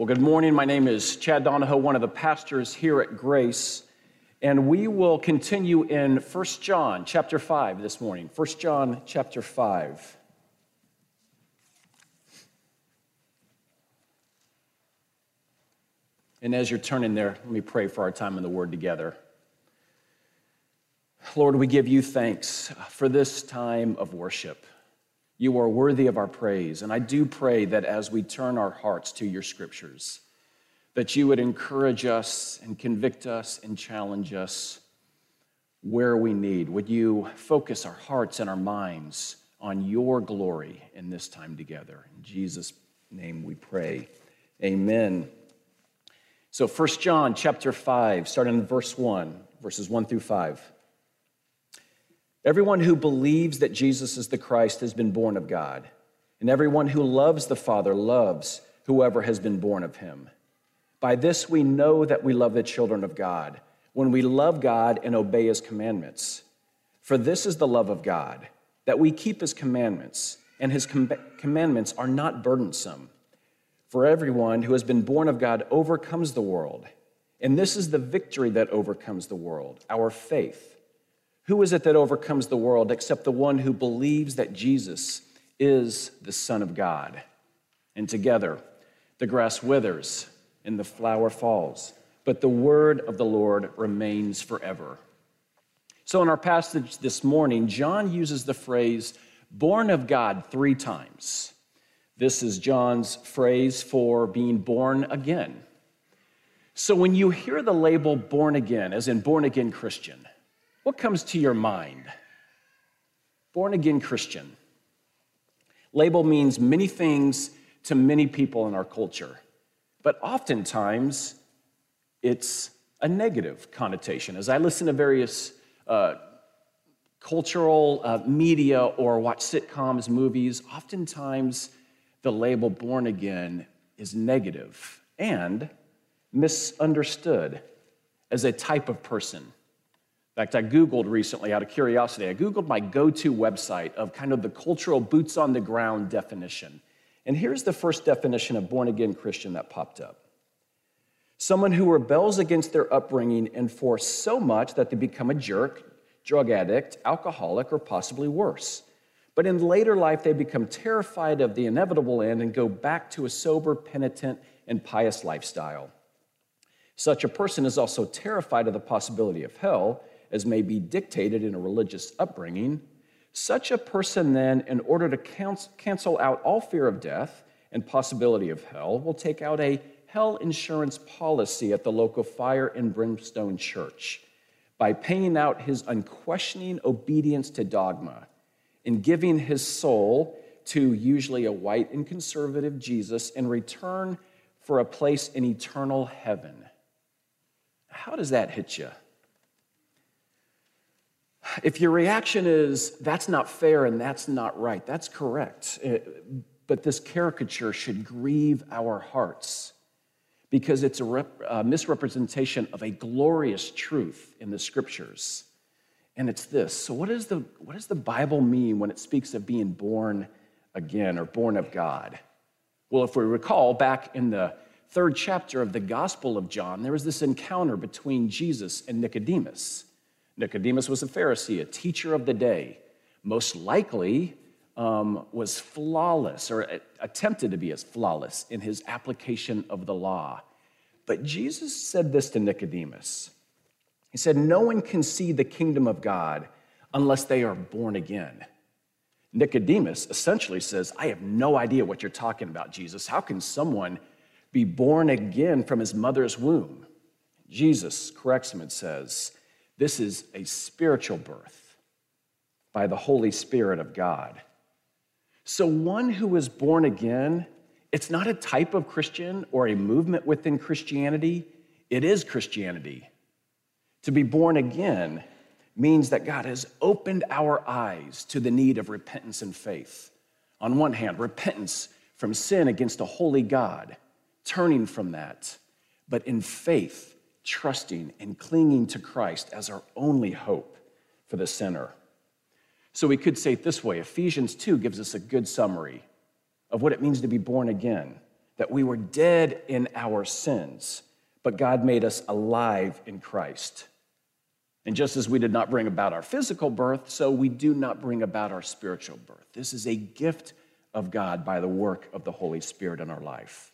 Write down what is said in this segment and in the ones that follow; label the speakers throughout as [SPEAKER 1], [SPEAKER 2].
[SPEAKER 1] Well, good morning. My name is Chad Donahoe, one of the pastors here at Grace, and we will continue in 1 John chapter 5 this morning. 1 John chapter 5. And as you're turning there, let me pray for our time in the Word together. Lord, we give you thanks for this time of worship. You are worthy of our praise. And I do pray that as we turn our hearts to your scriptures, that you would encourage us and convict us and challenge us where we need. Would you focus our hearts and our minds on your glory in this time together? In Jesus' name we pray. Amen. So 1 John chapter 5, starting in verse 1, verses 1 through 5. Everyone who believes that Jesus is the Christ has been born of God, and everyone who loves the Father loves whoever has been born of him. By this we know that we love the children of God, when we love God and obey his commandments. For this is the love of God, that we keep his commandments, and his com- commandments are not burdensome. For everyone who has been born of God overcomes the world. And this is the victory that overcomes the world, our faith. Who is it that overcomes the world except the one who believes that Jesus is the Son of God? And together, the grass withers and the flower falls, but the word of the Lord remains forever. So, in our passage this morning, John uses the phrase born of God three times. This is John's phrase for being born again. So when you hear the label born again, as in born again Christian, what comes to your mind? Born again Christian. Label means many things to many people in our culture, but oftentimes it's a negative connotation. As I listen to various uh, cultural uh, media or watch sitcoms, movies, oftentimes the label born again is negative and misunderstood as a type of person. In fact, I Googled recently out of curiosity, I Googled my go to website of kind of the cultural boots on the ground definition. And here's the first definition of born again Christian that popped up someone who rebels against their upbringing and force so much that they become a jerk, drug addict, alcoholic, or possibly worse. But in later life, they become terrified of the inevitable end and go back to a sober, penitent, and pious lifestyle. Such a person is also terrified of the possibility of hell, as may be dictated in a religious upbringing. Such a person, then, in order to cancel out all fear of death and possibility of hell, will take out a hell insurance policy at the local fire and brimstone church by paying out his unquestioning obedience to dogma in giving his soul to usually a white and conservative Jesus in return for a place in eternal heaven. How does that hit you? If your reaction is, that's not fair and that's not right, that's correct. It, but this caricature should grieve our hearts because it's a, rep, a misrepresentation of a glorious truth in the scriptures and it's this. So, what, is the, what does the Bible mean when it speaks of being born again or born of God? Well, if we recall back in the third chapter of the Gospel of John, there was this encounter between Jesus and Nicodemus. Nicodemus was a Pharisee, a teacher of the day, most likely um, was flawless or attempted to be as flawless in his application of the law. But Jesus said this to Nicodemus he said, No one can see the kingdom of God unless they are born again. Nicodemus essentially says, I have no idea what you're talking about, Jesus. How can someone be born again from his mother's womb? Jesus corrects him and says, This is a spiritual birth by the Holy Spirit of God. So, one who is born again, it's not a type of Christian or a movement within Christianity, it is Christianity. To be born again means that God has opened our eyes to the need of repentance and faith. On one hand, repentance from sin against a holy God, turning from that, but in faith, trusting and clinging to Christ as our only hope for the sinner. So we could say it this way Ephesians 2 gives us a good summary of what it means to be born again that we were dead in our sins, but God made us alive in Christ. And just as we did not bring about our physical birth, so we do not bring about our spiritual birth. This is a gift of God by the work of the Holy Spirit in our life.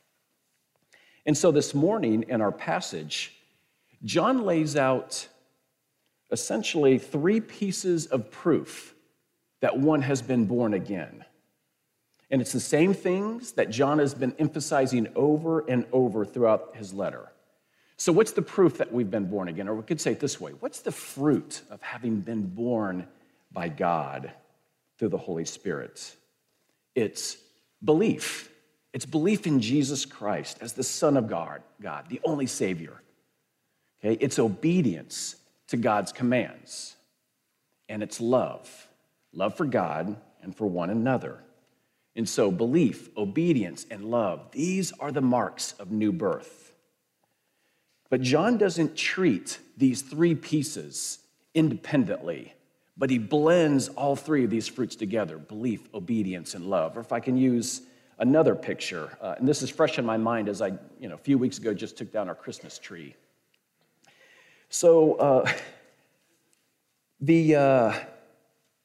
[SPEAKER 1] And so this morning in our passage, John lays out essentially three pieces of proof that one has been born again. And it's the same things that John has been emphasizing over and over throughout his letter. So, what's the proof that we've been born again? Or we could say it this way What's the fruit of having been born by God through the Holy Spirit? It's belief. It's belief in Jesus Christ as the Son of God, God, the only Savior. Okay? It's obedience to God's commands. And it's love love for God and for one another. And so, belief, obedience, and love, these are the marks of new birth. But John doesn't treat these three pieces independently, but he blends all three of these fruits together belief, obedience, and love. Or if I can use another picture, uh, and this is fresh in my mind as I, you know, a few weeks ago just took down our Christmas tree. So, uh, the, uh,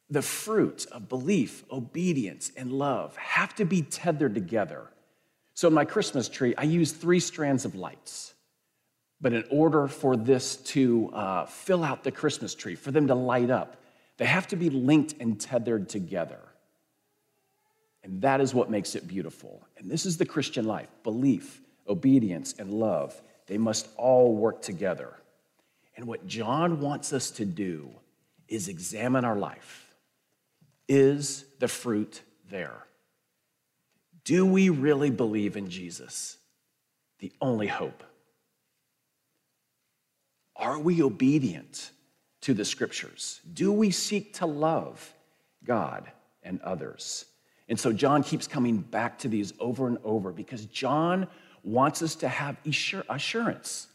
[SPEAKER 1] the fruit of belief, obedience, and love have to be tethered together. So, in my Christmas tree, I use three strands of lights. But in order for this to uh, fill out the Christmas tree, for them to light up, they have to be linked and tethered together. And that is what makes it beautiful. And this is the Christian life belief, obedience, and love. They must all work together. And what John wants us to do is examine our life. Is the fruit there? Do we really believe in Jesus, the only hope? Are we obedient to the scriptures? Do we seek to love God and others? And so John keeps coming back to these over and over because John wants us to have assurance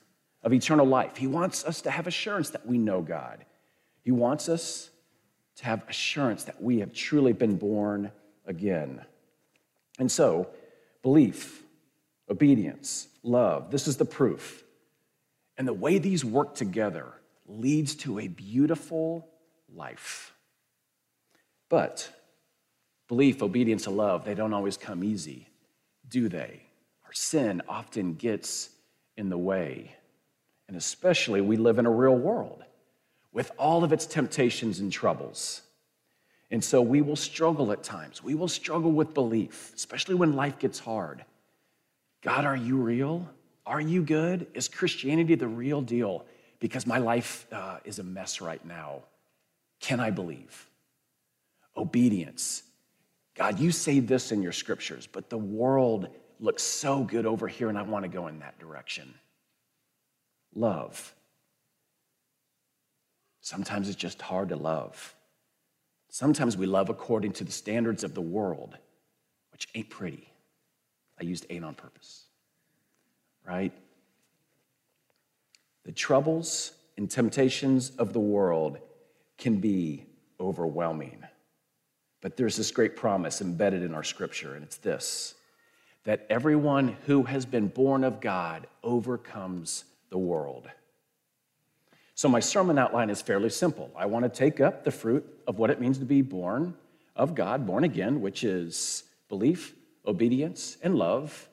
[SPEAKER 1] of eternal life. He wants us to have assurance that we know God. He wants us to have assurance that we have truly been born again. And so, belief, obedience, love, this is the proof. And the way these work together leads to a beautiful life. But belief, obedience, and love, they don't always come easy, do they? Our sin often gets in the way. And especially, we live in a real world with all of its temptations and troubles. And so we will struggle at times. We will struggle with belief, especially when life gets hard. God, are you real? Are you good? Is Christianity the real deal? Because my life uh, is a mess right now. Can I believe? Obedience. God, you say this in your scriptures, but the world looks so good over here, and I want to go in that direction love. Sometimes it's just hard to love. Sometimes we love according to the standards of the world, which ain't pretty. I used ain't on purpose, right? The troubles and temptations of the world can be overwhelming. But there's this great promise embedded in our scripture, and it's this that everyone who has been born of God overcomes the world. So, my sermon outline is fairly simple. I want to take up the fruit of what it means to be born of God, born again, which is belief, obedience, and love,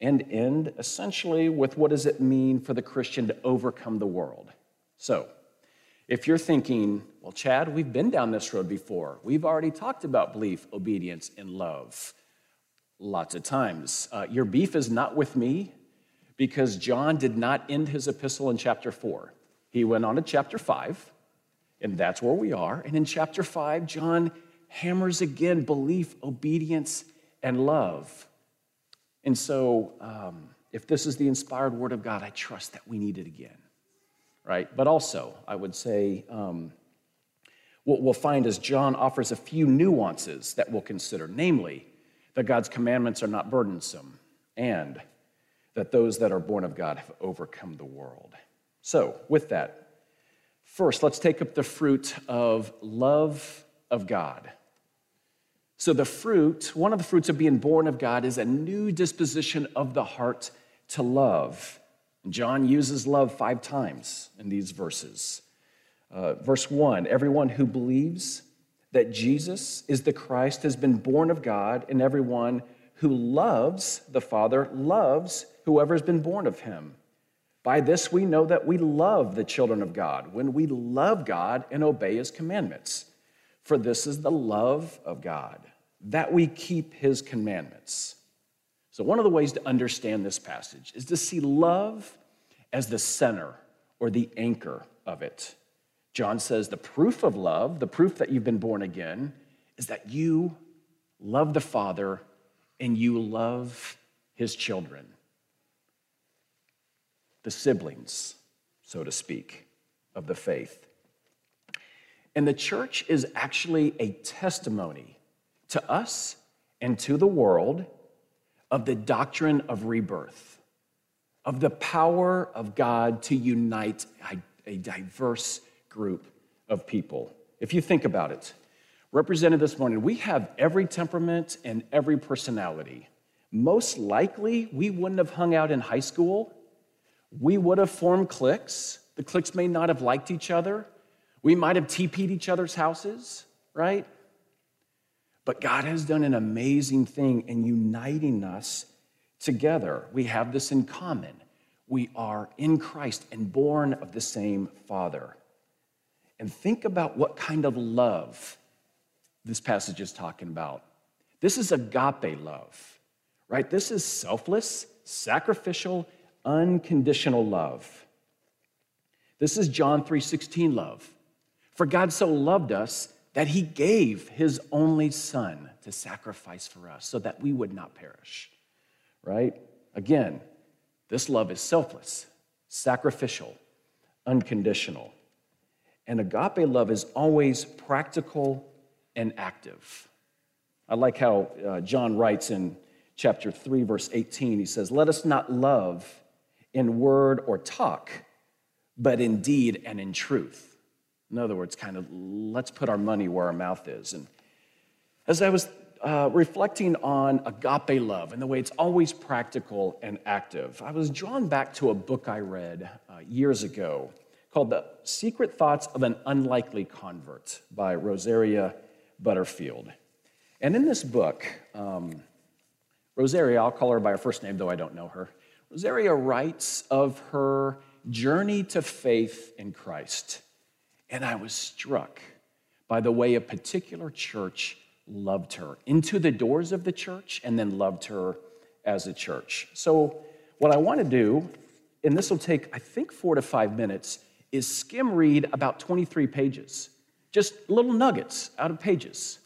[SPEAKER 1] and end essentially with what does it mean for the Christian to overcome the world. So, if you're thinking, well, Chad, we've been down this road before, we've already talked about belief, obedience, and love lots of times. Uh, your beef is not with me, because John did not end his epistle in chapter 4. He went on to chapter 5, and that's where we are. And in chapter 5, John hammers again belief, obedience, and love. And so, um, if this is the inspired word of God, I trust that we need it again, right? But also, I would say, um, what we'll find is John offers a few nuances that we'll consider, namely, that God's commandments are not burdensome and that those that are born of God have overcome the world. So, with that, first, let's take up the fruit of love of God. So, the fruit, one of the fruits of being born of God, is a new disposition of the heart to love. John uses love five times in these verses. Uh, verse one everyone who believes that Jesus is the Christ has been born of God, and everyone who loves the Father loves whoever has been born of him. By this we know that we love the children of God, when we love God and obey his commandments. For this is the love of God, that we keep his commandments. So, one of the ways to understand this passage is to see love as the center or the anchor of it. John says the proof of love, the proof that you've been born again, is that you love the Father and you love his children, the siblings, so to speak, of the faith. And the church is actually a testimony to us and to the world of the doctrine of rebirth, of the power of God to unite a diverse group of people. If you think about it, represented this morning, we have every temperament and every personality. Most likely, we wouldn't have hung out in high school. We would have formed cliques. The cliques may not have liked each other. We might have TP'd each other's houses, right? But God has done an amazing thing in uniting us together. We have this in common. We are in Christ and born of the same Father. And think about what kind of love this passage is talking about. This is agape love, right? This is selfless, sacrificial, unconditional love. This is John 3:16 love. For God so loved us that he gave his only son to sacrifice for us so that we would not perish. Right? Again, this love is selfless, sacrificial, unconditional. And agape love is always practical and active. I like how uh, John writes in chapter 3, verse 18. He says, Let us not love in word or talk, but in deed and in truth. In other words, kind of let's put our money where our mouth is. And as I was uh, reflecting on agape love and the way it's always practical and active, I was drawn back to a book I read uh, years ago called The Secret Thoughts of an Unlikely Convert by Rosaria Butterfield. And in this book, um, Rosaria, I'll call her by her first name, though I don't know her. Rosaria writes of her journey to faith in Christ and I was struck by the way a particular church loved her into the doors of the church and then loved her as a church. So, what I want to do, and this will take, I think, four to five minutes, is skim read about 23 pages, just little nuggets out of pages.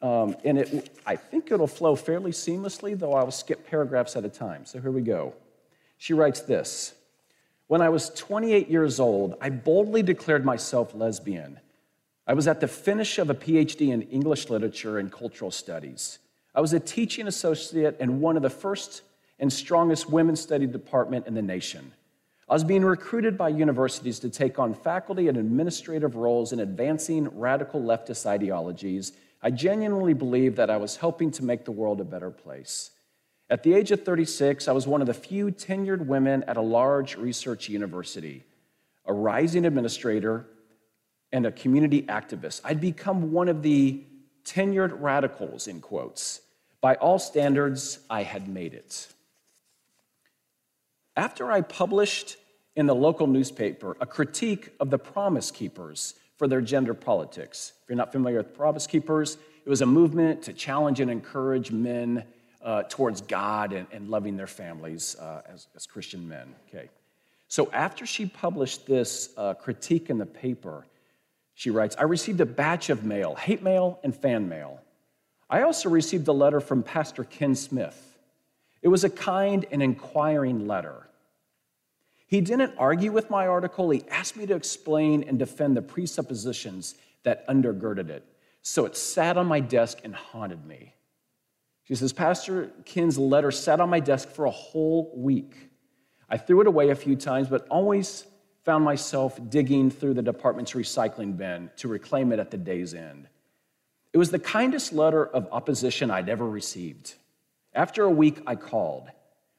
[SPEAKER 1] Um, and it, I think it'll flow fairly seamlessly, though I'll skip paragraphs at a time. So here we go. She writes this when I was 28 years old, I boldly declared myself lesbian. I was at the finish of a PhD in English literature and cultural studies. I was a teaching associate in one of the first and strongest women's study department in the nation. Was being recruited by universities to take on faculty and administrative roles in advancing radical leftist ideologies. I genuinely believed that I was helping to make the world a better place. At the age of 36, I was one of the few tenured women at a large research university, a rising administrator, and a community activist. I'd become one of the tenured radicals, in quotes. By all standards, I had made it. After I published in the local newspaper a critique of the Promise Keepers for their gender politics, if you're not familiar with Promise Keepers, it was a movement to challenge and encourage men uh, towards God and, and, loving their families uh, as, as, Christian men. Okay. So after she published this uh, critique in the paper, she writes, I received a batch of mail, hate mail and fan mail. I also received a letter from Pastor Ken Smith. It was a kind and inquiring letter. He didn't argue with my article, he asked me to explain and defend the presuppositions that undergirded it. So it sat on my desk and haunted me. She says, Pastor Ken's letter sat on my desk for a whole week. I threw it away a few times, but always found myself digging through the department's recycling bin to reclaim it at the day's end. It was the kindest letter of opposition I'd ever received. After a week, I called.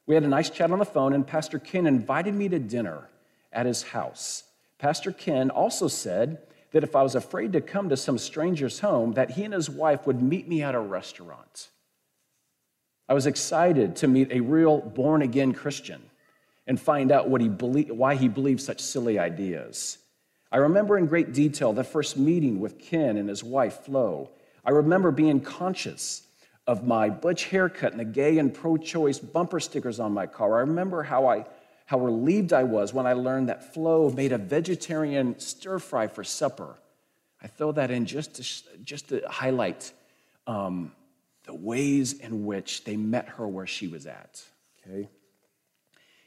[SPEAKER 1] We had a nice chat on the phone, and Pastor Ken invited me to dinner at his house. Pastor Ken also said that if I was afraid to come to some stranger's home, that he and his wife would meet me at a restaurant. I was excited to meet a real born again Christian and find out what he why he believed such silly ideas. I remember in great detail the first meeting with Ken and his wife, Flo. I remember being conscious of my butch haircut and the gay and pro choice bumper stickers on my car. I remember how, I, how relieved I was when I learned that Flo made a vegetarian stir fry for supper. I throw that in just to, just to highlight um, the ways in which they met her where she was at. Okay?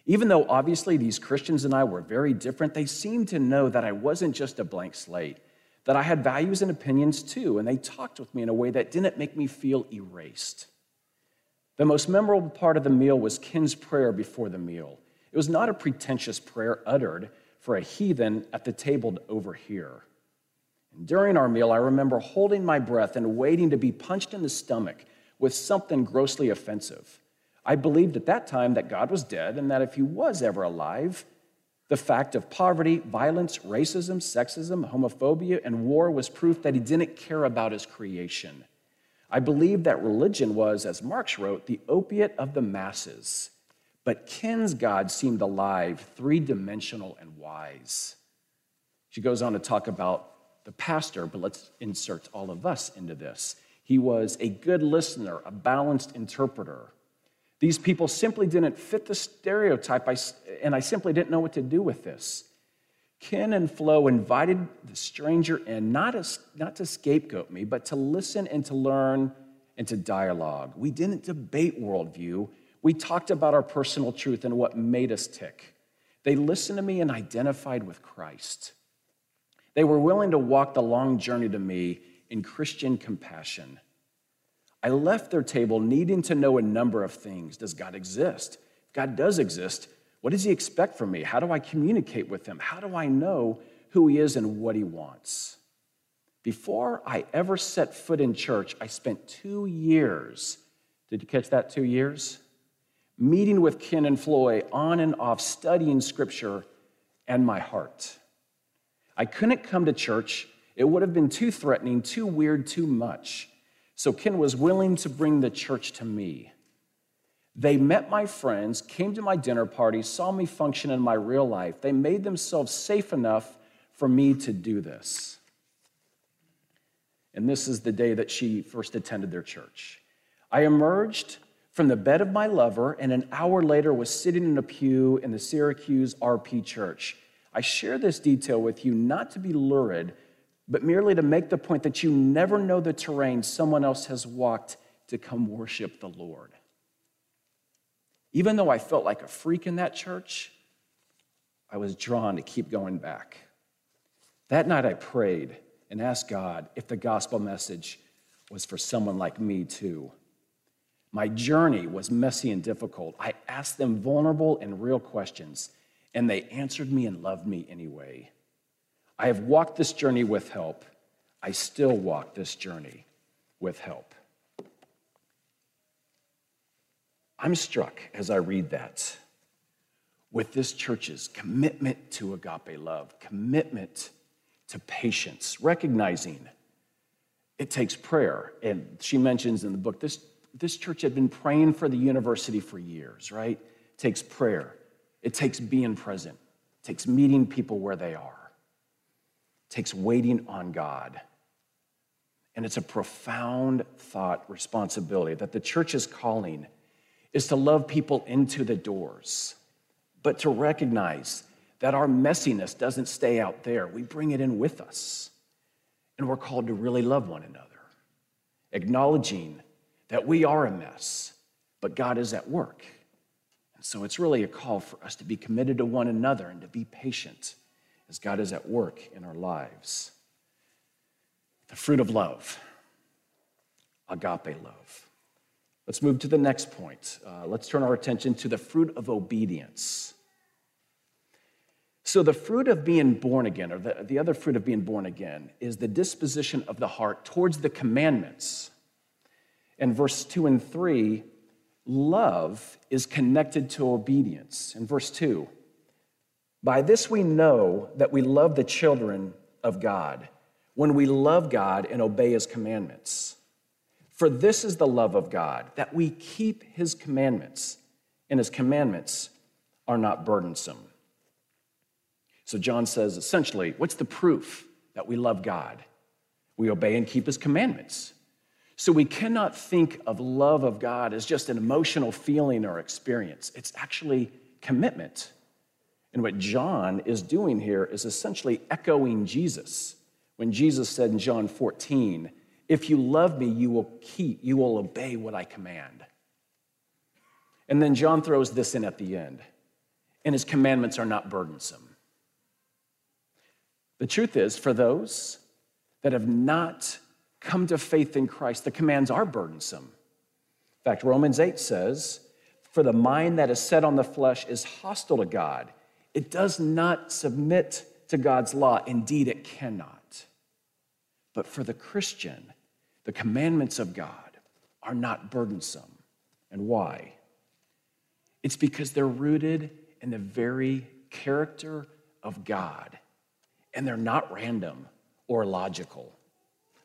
[SPEAKER 1] Even though obviously these Christians and I were very different, they seemed to know that I wasn't just a blank slate, that I had values and opinions too, and they talked with me in a way that didn't make me feel erased. The most memorable part of the meal was Ken's prayer before the meal. It was not a pretentious prayer uttered for a heathen at the table over here. And during our meal, I remember holding my breath and waiting to be punched in the stomach with something grossly offensive. I believed at that time that God was dead and that if he was ever alive, the fact of poverty, violence, racism, sexism, homophobia, and war was proof that he didn't care about his creation. I believe that religion was, as Marx wrote, the opiate of the masses. But Ken's God seemed alive, three dimensional, and wise. She goes on to talk about the pastor, but let's insert all of us into this. He was a good listener, a balanced interpreter. These people simply didn't fit the stereotype, and I simply didn't know what to do with this. Ken and Flo invited the stranger in, not, as, not to scapegoat me, but to listen and to learn and to dialogue. We didn't debate worldview. We talked about our personal truth and what made us tick. They listened to me and identified with Christ. They were willing to walk the long journey to me in Christian compassion. I left their table needing to know a number of things. Does God exist? If God does exist, what does He expect from me? How do I communicate with Him? How do I know who He is and what He wants? Before I ever set foot in church, I spent two years. Did you catch that? Two years? Meeting with Ken and Floy on and off, studying scripture and my heart. I couldn't come to church. It would have been too threatening, too weird, too much. So Ken was willing to bring the church to me. They met my friends, came to my dinner party, saw me function in my real life. They made themselves safe enough for me to do this. And this is the day that she first attended their church. I emerged from the bed of my lover, and an hour later was sitting in a pew in the Syracuse RP church. I share this detail with you not to be lurid, but merely to make the point that you never know the terrain someone else has walked to come worship the Lord. Even though I felt like a freak in that church, I was drawn to keep going back. That night I prayed and asked God if the gospel message was for someone like me too. My journey was messy and difficult. I asked them vulnerable and real questions, and they answered me and loved me anyway. I have walked this journey with help. I still walk this journey with help. I'm struck as I read that with this church's commitment to agape love, commitment to patience, recognizing it takes prayer. And she mentions in the book this, this church had been praying for the university for years, right? It takes prayer, it takes being present, it takes meeting people where they are takes waiting on God. And it's a profound thought responsibility that the church's calling is to love people into the doors, but to recognize that our messiness doesn't stay out there. We bring it in with us. And we're called to really love one another, acknowledging that we are a mess, but God is at work. And so it's really a call for us to be committed to one another and to be patient as God is at work in our lives. The fruit of love, agape love. Let's move to the next point. Uh, let's turn our attention to the fruit of obedience. So, the fruit of being born again, or the, the other fruit of being born again, is the disposition of the heart towards the commandments. In verse 2 and 3, love is connected to obedience. In verse 2, by this we know that we love the children of God, when we love God and obey his commandments. For this is the love of God, that we keep his commandments, and his commandments are not burdensome. So John says essentially, what's the proof that we love God? We obey and keep his commandments. So we cannot think of love of God as just an emotional feeling or experience. It's actually commitment. And what John is doing here is essentially echoing Jesus. When Jesus said in John 14, If you love me, you will keep, you will obey what I command. And then John throws this in at the end, and his commandments are not burdensome. The truth is, for those that have not come to faith in Christ, the commands are burdensome. In fact, Romans 8 says, For the mind that is set on the flesh is hostile to God. It does not submit to God's law. Indeed, it cannot. But for the Christian, the commandments of God are not burdensome. And why? It's because they're rooted in the very character of God and they're not random or logical.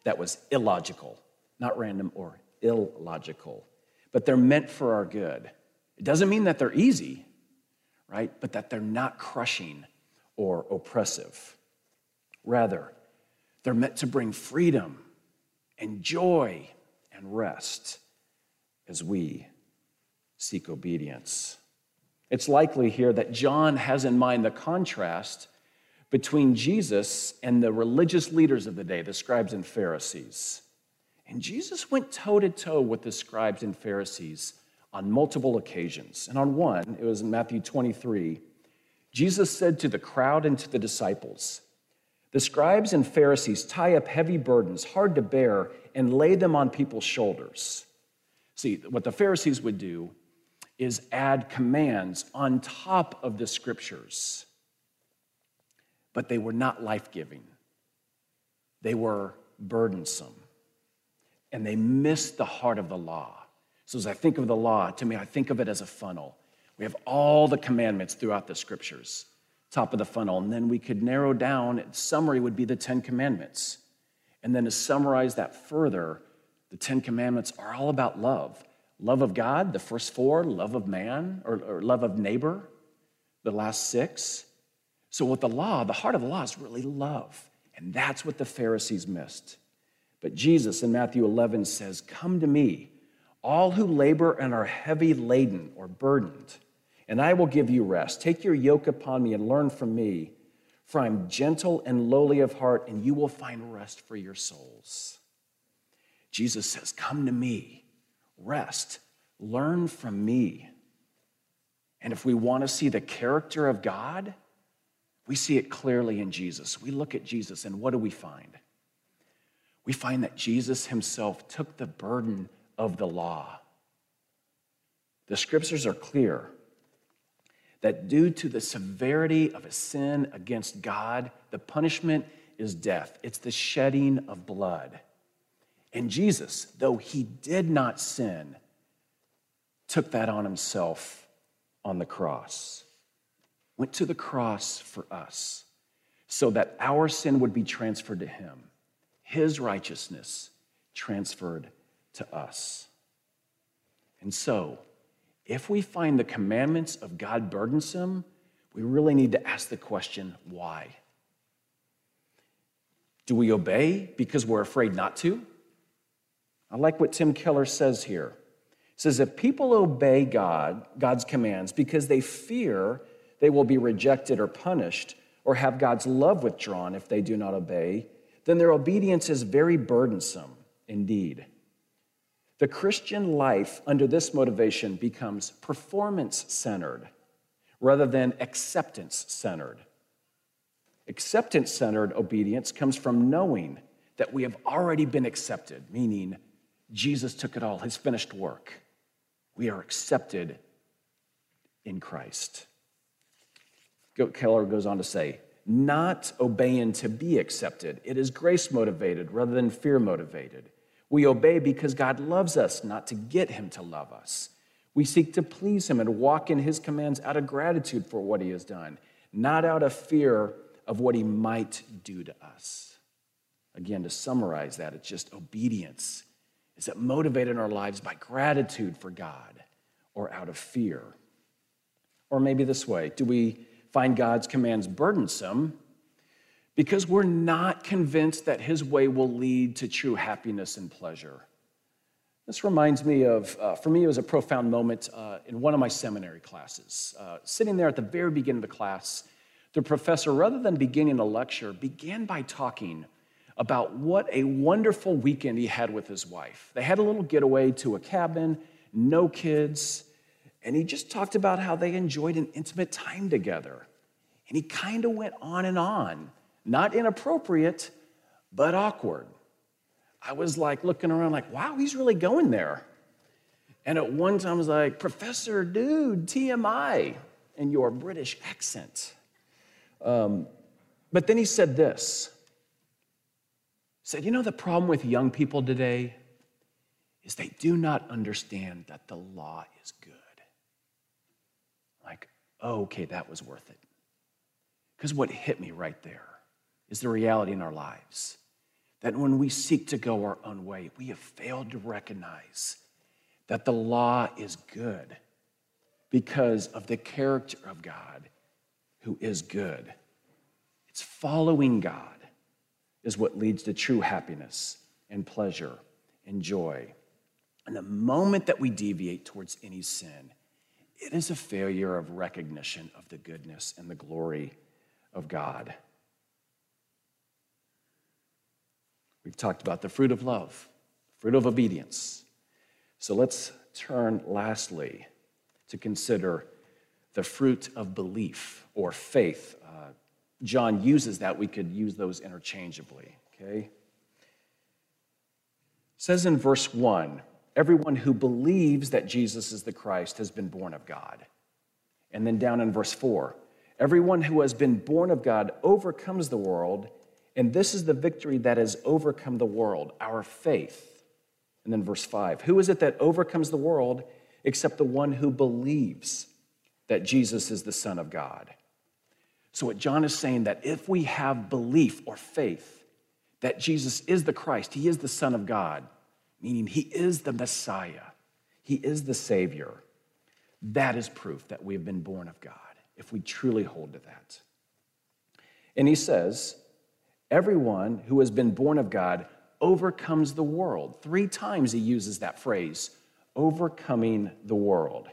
[SPEAKER 1] That was illogical, not random or illogical, but they're meant for our good. It doesn't mean that they're easy, right? But that they're not crushing or oppressive. Rather, they're meant to bring freedom and joy and rest as we seek obedience. It's likely here that John has in mind the contrast between Jesus and the religious leaders of the day, the scribes and Pharisees. And Jesus went toe to toe with the scribes and Pharisees on multiple occasions. And on one, it was in Matthew 23, Jesus said to the crowd and to the disciples, The scribes and Pharisees tie up heavy burdens, hard to bear, and lay them on people's shoulders. See, what the Pharisees would do is add commands on top of the scriptures but they were not life giving. They were burdensome. And they missed the heart of the law. So, as I think of the law, to me, I think of it as a funnel. We have all the commandments throughout the scriptures, top of the funnel. And then we could narrow down, summary would be the Ten Commandments. And then to summarize that further, the Ten Commandments are all about love love of God, the first four, love of man, or, or love of neighbor, the last six. So, with the law, the heart of the law is really love. And that's what the Pharisees missed. But Jesus in Matthew 11 says, Come to me, all who labor and are heavy laden or burdened, and I will give you rest. Take your yoke upon me and learn from me, for I'm gentle and lowly of heart, and you will find rest for your souls. Jesus says, Come to me, rest, learn from me. And if we want to see the character of God, we see it clearly in Jesus. We look at Jesus, and what do we find? We find that Jesus himself took the burden of the law. The scriptures are clear that due to the severity of a sin against God, the punishment is death. It's the shedding of blood. And Jesus, though he did not sin, took that on himself on the cross went to the cross for us so that our sin would be transferred to him, his righteousness transferred to us. And so, if we find the commandments of God burdensome, we really need to ask the question why? Do we obey because we're afraid not to? I like what Tim Keller says here. He says if people obey God, God's commands because they fear they will be rejected or punished or have God's love withdrawn if they do not obey, then their obedience is very burdensome indeed. The Christian life under this motivation becomes performance centered rather than acceptance centered. Acceptance centered obedience comes from knowing that we have already been accepted, meaning Jesus took it all, his finished work. We are accepted in Christ. Keller goes on to say, not obeying to be accepted. It is grace motivated rather than fear motivated. We obey because God loves us, not to get Him to love us. We seek to please Him and walk in His commands out of gratitude for what He has done, not out of fear of what He might do to us. Again, to summarize that, it's just obedience. Is it motivated in our lives by gratitude for God or out of fear? Or maybe this way do we find God's commands burdensome because we're not convinced that His way will lead to true happiness and pleasure? This reminds me of, uh, for me, it was a profound moment uh, in one of my seminary classes. Uh, sitting there at the very beginning of the class, the professor, rather than beginning a lecture, began by talking about what a wonderful weekend he had with his wife. They had a little getaway to a cabin, no kids, and he just talked about how they enjoyed an intimate time together. And he kind of went on and on, not inappropriate, but awkward. I was like looking around, like, wow, he's really going there. And at one time, I was like, Professor, dude, TMI, in your British accent. Um, but then he said this. Said, You know, the problem with young people today is they do not understand that the law is good. Like, oh, okay, that was worth it. Because what hit me right there is the reality in our lives that when we seek to go our own way, we have failed to recognize that the law is good because of the character of God who is good. It's following God is what leads to true happiness and pleasure and joy. And the moment that we deviate towards any sin, it is a failure of recognition of the goodness and the glory of God. We've talked about the fruit of love, fruit of obedience. So let's turn lastly to consider the fruit of belief or faith. Uh, John uses that. We could use those interchangeably, okay? It says in verse 1 everyone who believes that Jesus is the Christ has been born of God. And then down in verse 4 everyone who has been born of God overcomes the world, and this is the victory that has overcome the world, our faith. And then verse 5 Who is it that overcomes the world except the one who believes that Jesus is the Son of God? So, what John is saying that if we have belief or faith that Jesus is the Christ, he is the Son of God, meaning he is the Messiah, he is the Savior, that is proof that we have been born of God, if we truly hold to that. And he says, Everyone who has been born of God overcomes the world. Three times he uses that phrase, overcoming the world.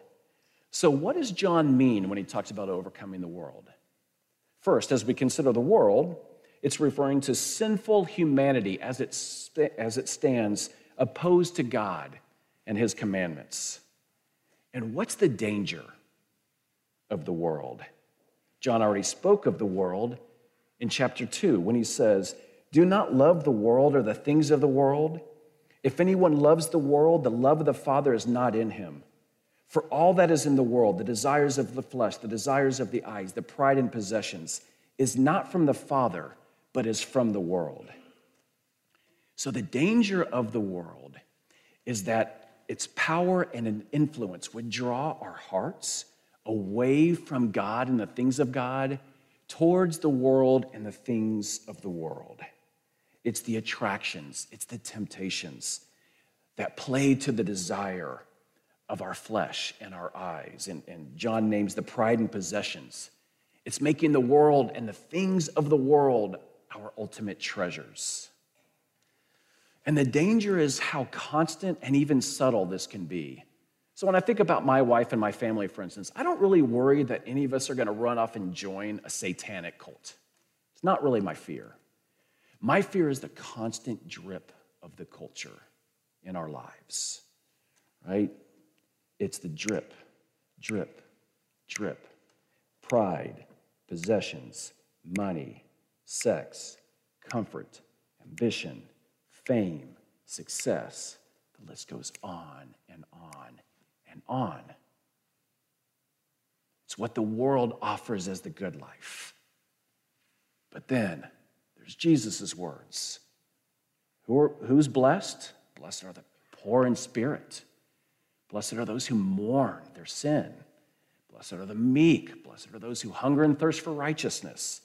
[SPEAKER 1] So, what does John mean when he talks about overcoming the world? First, as we consider the world, it's referring to sinful humanity as it, as it stands opposed to God and his commandments. And what's the danger of the world? John already spoke of the world in chapter 2 when he says, Do not love the world or the things of the world. If anyone loves the world, the love of the Father is not in him. For all that is in the world, the desires of the flesh, the desires of the eyes, the pride in possessions, is not from the Father, but is from the world. So the danger of the world is that its power and influence would draw our hearts away from God and the things of God towards the world and the things of the world. It's the attractions, it's the temptations that play to the desire of our flesh and our eyes. And, and John names the pride and possessions. It's making the world and the things of the world our ultimate treasures. And the danger is how constant and even subtle this can be. So, when I think about my wife and my family, for instance, I don't really worry that any of us are going to run off and join a satanic cult. It's not really my fear. My fear is the constant drip of the culture in our lives, right? It's the drip, drip, drip. Pride, possessions, money, sex, comfort, ambition, fame, success. The list goes on and on and on. It's what the world offers as the good life. But then there's Jesus' words. Who are, who's blessed? Blessed are the poor in spirit. Blessed are those who mourn their sin. Blessed are the meek. Blessed are those who hunger and thirst for righteousness.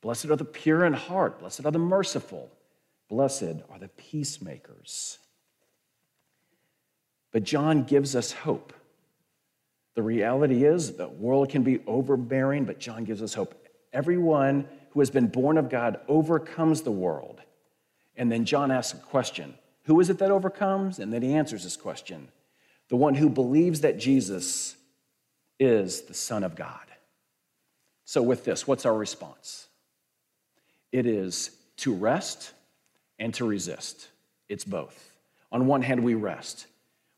[SPEAKER 1] Blessed are the pure in heart. Blessed are the merciful. Blessed are the peacemakers. But John gives us hope. The reality is the world can be overbearing, but John gives us hope. Everyone who has been born of God overcomes the world. And then John asks a question Who is it that overcomes? And then he answers this question The one who believes that Jesus is the Son of God. So, with this, what's our response? It is to rest and to resist. It's both. On one hand, we rest.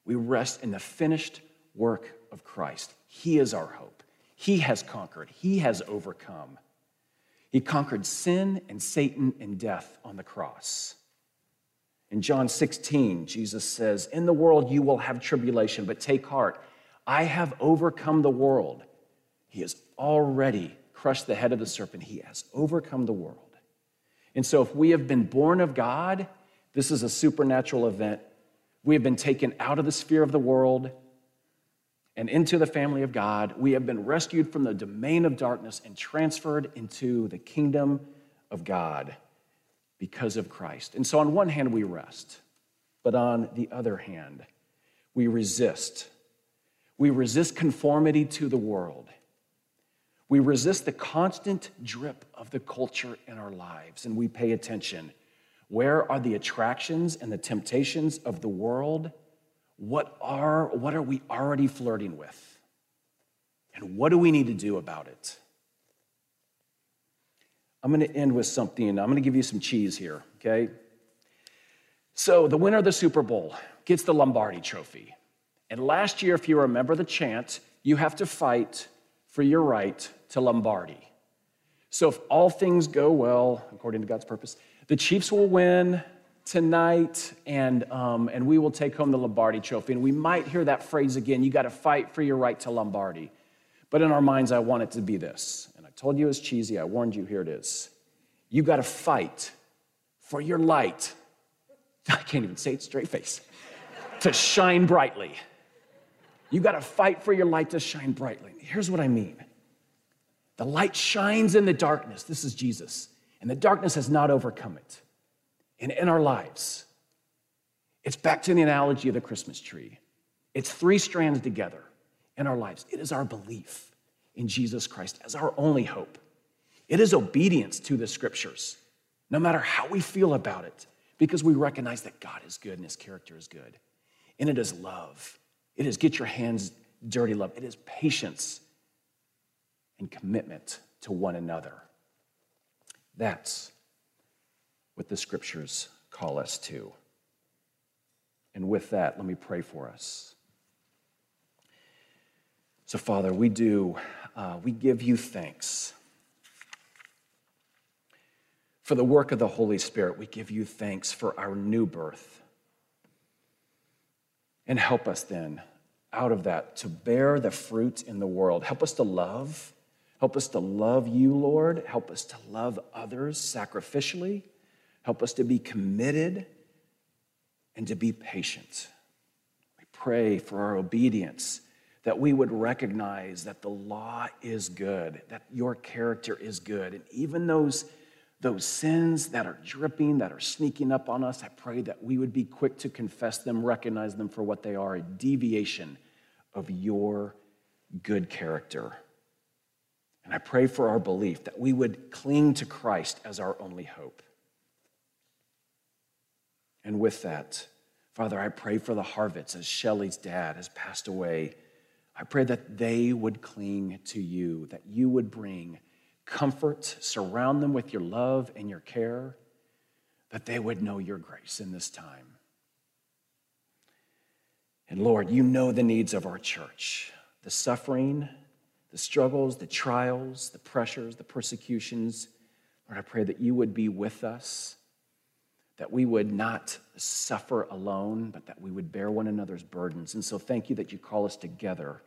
[SPEAKER 1] We rest in the finished work of Christ. He is our hope. He has conquered, He has overcome. He conquered sin and Satan and death on the cross. In John 16, Jesus says, In the world you will have tribulation, but take heart. I have overcome the world. He has already crushed the head of the serpent. He has overcome the world. And so, if we have been born of God, this is a supernatural event. We have been taken out of the sphere of the world and into the family of God. We have been rescued from the domain of darkness and transferred into the kingdom of God because of Christ. And so, on one hand, we rest, but on the other hand, we resist. We resist conformity to the world. We resist the constant drip of the culture in our lives, and we pay attention. Where are the attractions and the temptations of the world? What are, what are we already flirting with? And what do we need to do about it? I'm going to end with something. I'm going to give you some cheese here, okay? So, the winner of the Super Bowl gets the Lombardi trophy. And last year, if you remember the chant, you have to fight for your right to Lombardi. So if all things go well, according to God's purpose, the Chiefs will win tonight and, um, and we will take home the Lombardi trophy. And we might hear that phrase again you got to fight for your right to Lombardi. But in our minds, I want it to be this. And I told you it was cheesy, I warned you, here it is. You got to fight for your light. I can't even say it straight face. to shine brightly. You got to fight for your light to shine brightly. Here's what I mean the light shines in the darkness. This is Jesus. And the darkness has not overcome it. And in our lives, it's back to the analogy of the Christmas tree. It's three strands together in our lives. It is our belief in Jesus Christ as our only hope. It is obedience to the scriptures, no matter how we feel about it, because we recognize that God is good and his character is good. And it is love it is get your hands dirty love. It is patience and commitment to one another. That's what the scriptures call us to. And with that, let me pray for us. So, Father, we do, uh, we give you thanks. For the work of the Holy Spirit, we give you thanks for our new birth. And help us then, out of that, to bear the fruit in the world. Help us to love. Help us to love you, Lord. Help us to love others sacrificially. Help us to be committed and to be patient. We pray for our obedience, that we would recognize that the law is good, that your character is good. And even those those sins that are dripping, that are sneaking up on us, I pray that we would be quick to confess them, recognize them for what they are a deviation of your good character. And I pray for our belief that we would cling to Christ as our only hope. And with that, Father, I pray for the Harvitts as Shelly's dad has passed away. I pray that they would cling to you, that you would bring comfort, surround them with your love and your care, that they would know your grace in this time. And Lord, you know the needs of our church the suffering, the struggles, the trials, the pressures, the persecutions. Lord, I pray that you would be with us, that we would not suffer alone, but that we would bear one another's burdens. And so thank you that you call us together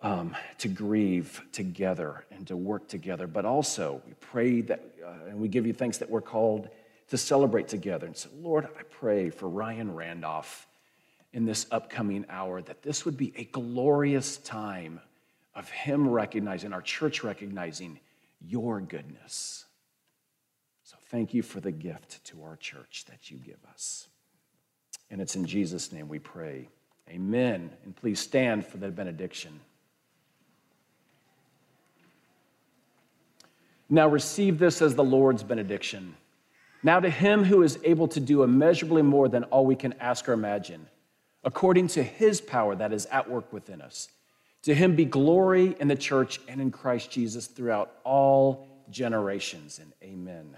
[SPEAKER 1] um, to grieve together and to work together, but also we pray that, uh, and we give you thanks that we're called to celebrate together. And so, Lord, I pray for Ryan Randolph in this upcoming hour that this would be a glorious time of him recognizing, our church recognizing your goodness. So thank you for the gift to our church that you give us. And it's in Jesus' name we pray. Amen. And please stand for the benediction. Now receive this as the Lord's benediction. Now to him who is able to do immeasurably more than all we can ask or imagine, according to his power that is at work within us. To him be glory in the church and in Christ Jesus throughout all generations. And amen.